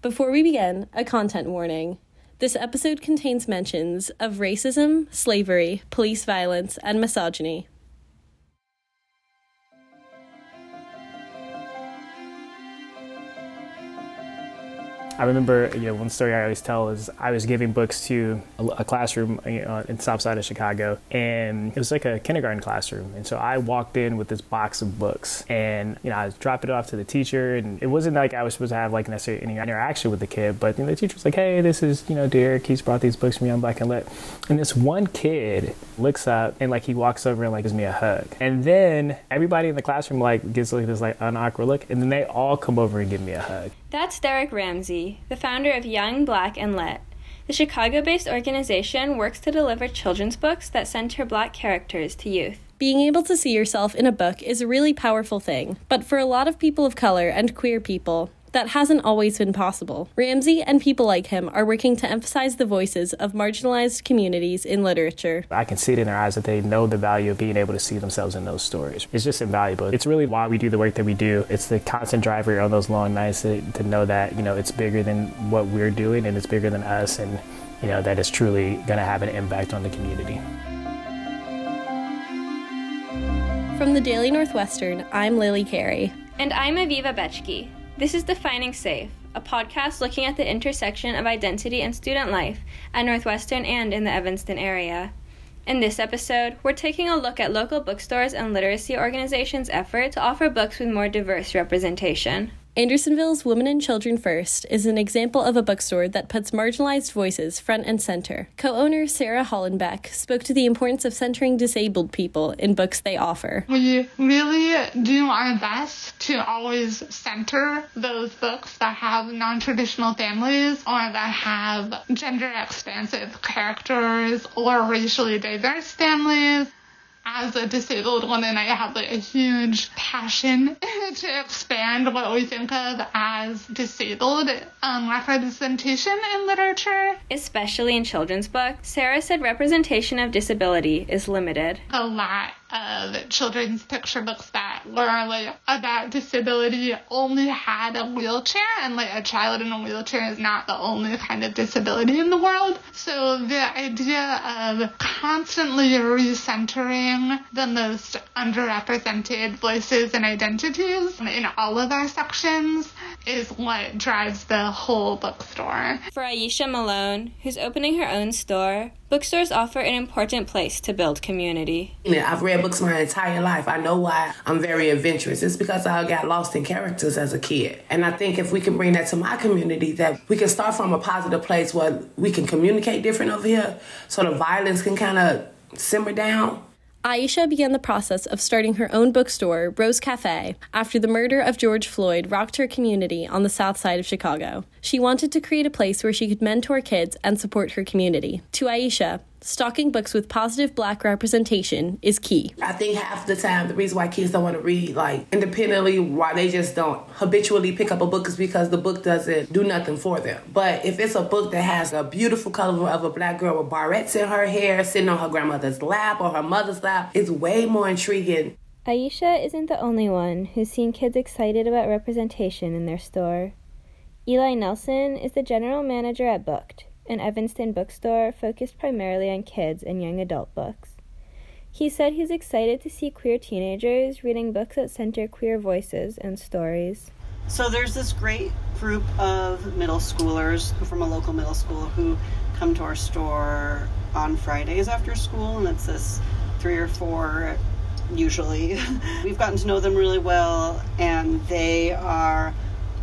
Before we begin, a content warning. This episode contains mentions of racism, slavery, police violence, and misogyny. I remember, you know, one story I always tell is I was giving books to a, a classroom uh, you know, in south side of Chicago, and it was like a kindergarten classroom. And so I walked in with this box of books, and you know, I dropped it off to the teacher, and it wasn't like I was supposed to have like necessarily any interaction with the kid, but you know, the teacher was like, "Hey, this is you know Derek. He's brought these books for me on Black and Lit," and this one kid looks up and like he walks over and like gives me a hug, and then everybody in the classroom like gives like this like an awkward look, and then they all come over and give me a hug. That's Derek Ramsey, the founder of Young, Black, and Lit. The Chicago based organization works to deliver children's books that center black characters to youth. Being able to see yourself in a book is a really powerful thing, but for a lot of people of color and queer people, that hasn't always been possible. Ramsey and people like him are working to emphasize the voices of marginalized communities in literature. I can see it in their eyes that they know the value of being able to see themselves in those stories. It's just invaluable. It's really why we do the work that we do. It's the constant driver on those long nights to, to know that, you know, it's bigger than what we're doing and it's bigger than us and, you know, that it's truly going to have an impact on the community. From the Daily Northwestern, I'm Lily Carey. And I'm Aviva Bechky. This is Defining Safe, a podcast looking at the intersection of identity and student life at Northwestern and in the Evanston area. In this episode, we're taking a look at local bookstores and literacy organizations' effort to offer books with more diverse representation. Andersonville's Women and Children First is an example of a bookstore that puts marginalized voices front and center. Co owner Sarah Hollenbeck spoke to the importance of centering disabled people in books they offer. We really do our best to always center those books that have non traditional families or that have gender expansive characters or racially diverse families as a disabled woman, I have like a huge passion to expand what we think of as disabled um, representation in literature. Especially in children's books, Sarah said representation of disability is limited. A lot of children's picture books that like about disability only had a wheelchair and like a child in a wheelchair is not the only kind of disability in the world. So the idea of constantly recentering the most underrepresented voices and identities in all of our sections is what drives the whole bookstore. For Aisha Malone, who's opening her own store, bookstores offer an important place to build community. I've read books my entire life. I know why I'm very adventurous. It's because I got lost in characters as a kid. And I think if we can bring that to my community, that we can start from a positive place where we can communicate different over here so the violence can kind of simmer down. Aisha began the process of starting her own bookstore, Rose Cafe, after the murder of George Floyd rocked her community on the south side of Chicago. She wanted to create a place where she could mentor kids and support her community. To Aisha, stocking books with positive black representation is key. I think half the time the reason why kids don't want to read like independently, why they just don't habitually pick up a book is because the book doesn't do nothing for them. But if it's a book that has a beautiful cover of a black girl with barrettes in her hair sitting on her grandmother's lap or her mother's lap, it's way more intriguing. Aisha isn't the only one who's seen kids excited about representation in their store. Eli Nelson is the general manager at Booked, an Evanston bookstore focused primarily on kids and young adult books. He said he's excited to see queer teenagers reading books that center queer voices and stories. So there's this great group of middle schoolers from a local middle school who come to our store on Fridays after school, and it's this three or four usually. We've gotten to know them really well, and they are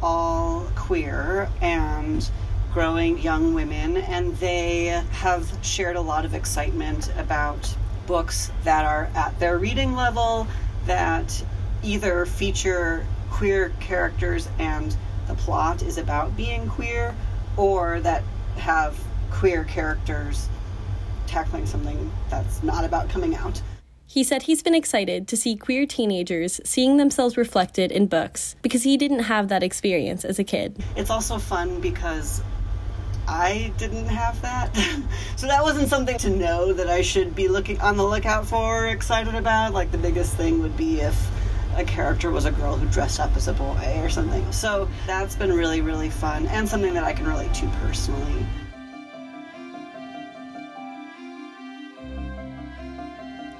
all queer and growing young women, and they have shared a lot of excitement about books that are at their reading level that either feature queer characters and the plot is about being queer, or that have queer characters tackling something that's not about coming out. He said he's been excited to see queer teenagers seeing themselves reflected in books because he didn't have that experience as a kid. It's also fun because I didn't have that. so that wasn't something to know that I should be looking on the lookout for, excited about. Like the biggest thing would be if a character was a girl who dressed up as a boy or something. So that's been really, really fun and something that I can relate to personally.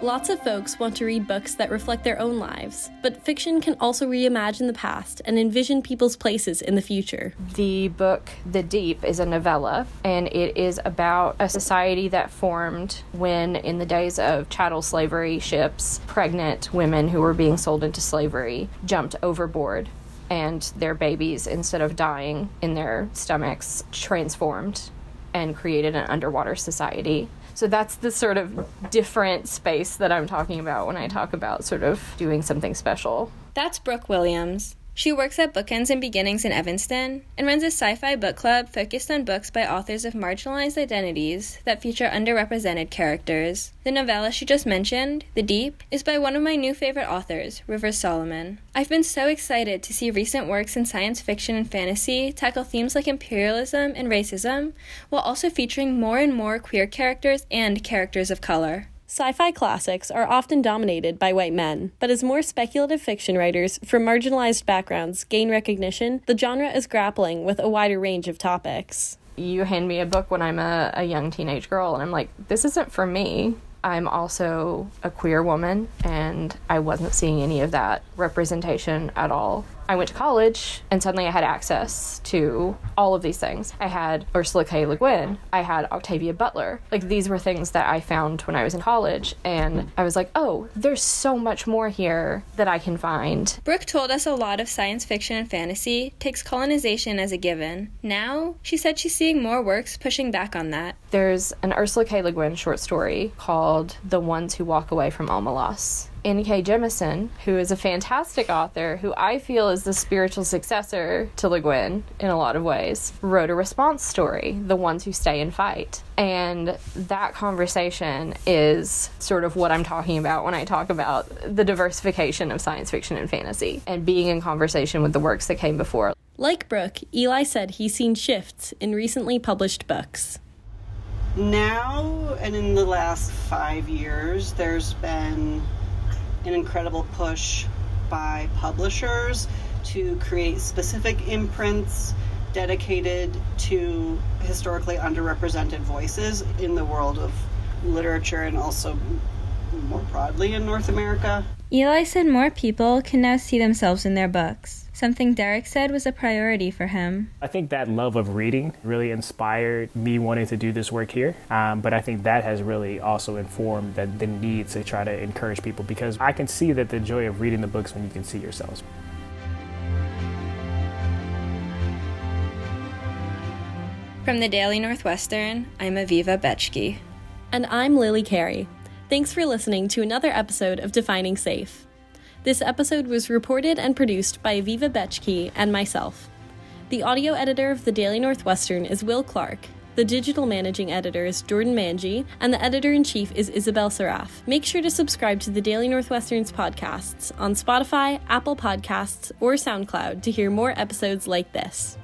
Lots of folks want to read books that reflect their own lives, but fiction can also reimagine the past and envision people's places in the future. The book The Deep is a novella, and it is about a society that formed when, in the days of chattel slavery ships, pregnant women who were being sold into slavery jumped overboard and their babies, instead of dying in their stomachs, transformed and created an underwater society. So that's the sort of different space that I'm talking about when I talk about sort of doing something special. That's Brooke Williams. She works at Bookends and Beginnings in Evanston and runs a sci fi book club focused on books by authors of marginalized identities that feature underrepresented characters. The novella she just mentioned, The Deep, is by one of my new favorite authors, Rivers Solomon. I've been so excited to see recent works in science fiction and fantasy tackle themes like imperialism and racism, while also featuring more and more queer characters and characters of color. Sci fi classics are often dominated by white men, but as more speculative fiction writers from marginalized backgrounds gain recognition, the genre is grappling with a wider range of topics. You hand me a book when I'm a, a young teenage girl, and I'm like, this isn't for me. I'm also a queer woman, and I wasn't seeing any of that representation at all. I went to college, and suddenly I had access to all of these things. I had Ursula K. Le Guin, I had Octavia Butler. Like, these were things that I found when I was in college, and I was like, oh, there's so much more here that I can find. Brooke told us a lot of science fiction and fantasy takes colonization as a given. Now, she said she's seeing more works pushing back on that. There's an Ursula K. Le Guin short story called The Ones Who Walk Away from Omelas. N.K. Jemisin, who is a fantastic author, who I feel is the spiritual successor to Le Guin in a lot of ways, wrote a response story, The Ones Who Stay and Fight. And that conversation is sort of what I'm talking about when I talk about the diversification of science fiction and fantasy and being in conversation with the works that came before. Like Brooke, Eli said he's seen shifts in recently published books. Now, and in the last five years, there's been an incredible push by publishers to create specific imprints dedicated to historically underrepresented voices in the world of literature and also more broadly in North America. Eli said more people can now see themselves in their books, something Derek said was a priority for him. I think that love of reading really inspired me wanting to do this work here. Um, but I think that has really also informed that the need to try to encourage people because I can see that the joy of reading the books when you can see yourselves. From the Daily Northwestern, I'm Aviva Bechky. And I'm Lily Carey. Thanks for listening to another episode of Defining Safe. This episode was reported and produced by Aviva Bechky and myself. The audio editor of the Daily Northwestern is Will Clark. The digital managing editor is Jordan Manji, and the editor in chief is Isabelle Sarraf. Make sure to subscribe to the Daily Northwestern's podcasts on Spotify, Apple Podcasts, or SoundCloud to hear more episodes like this.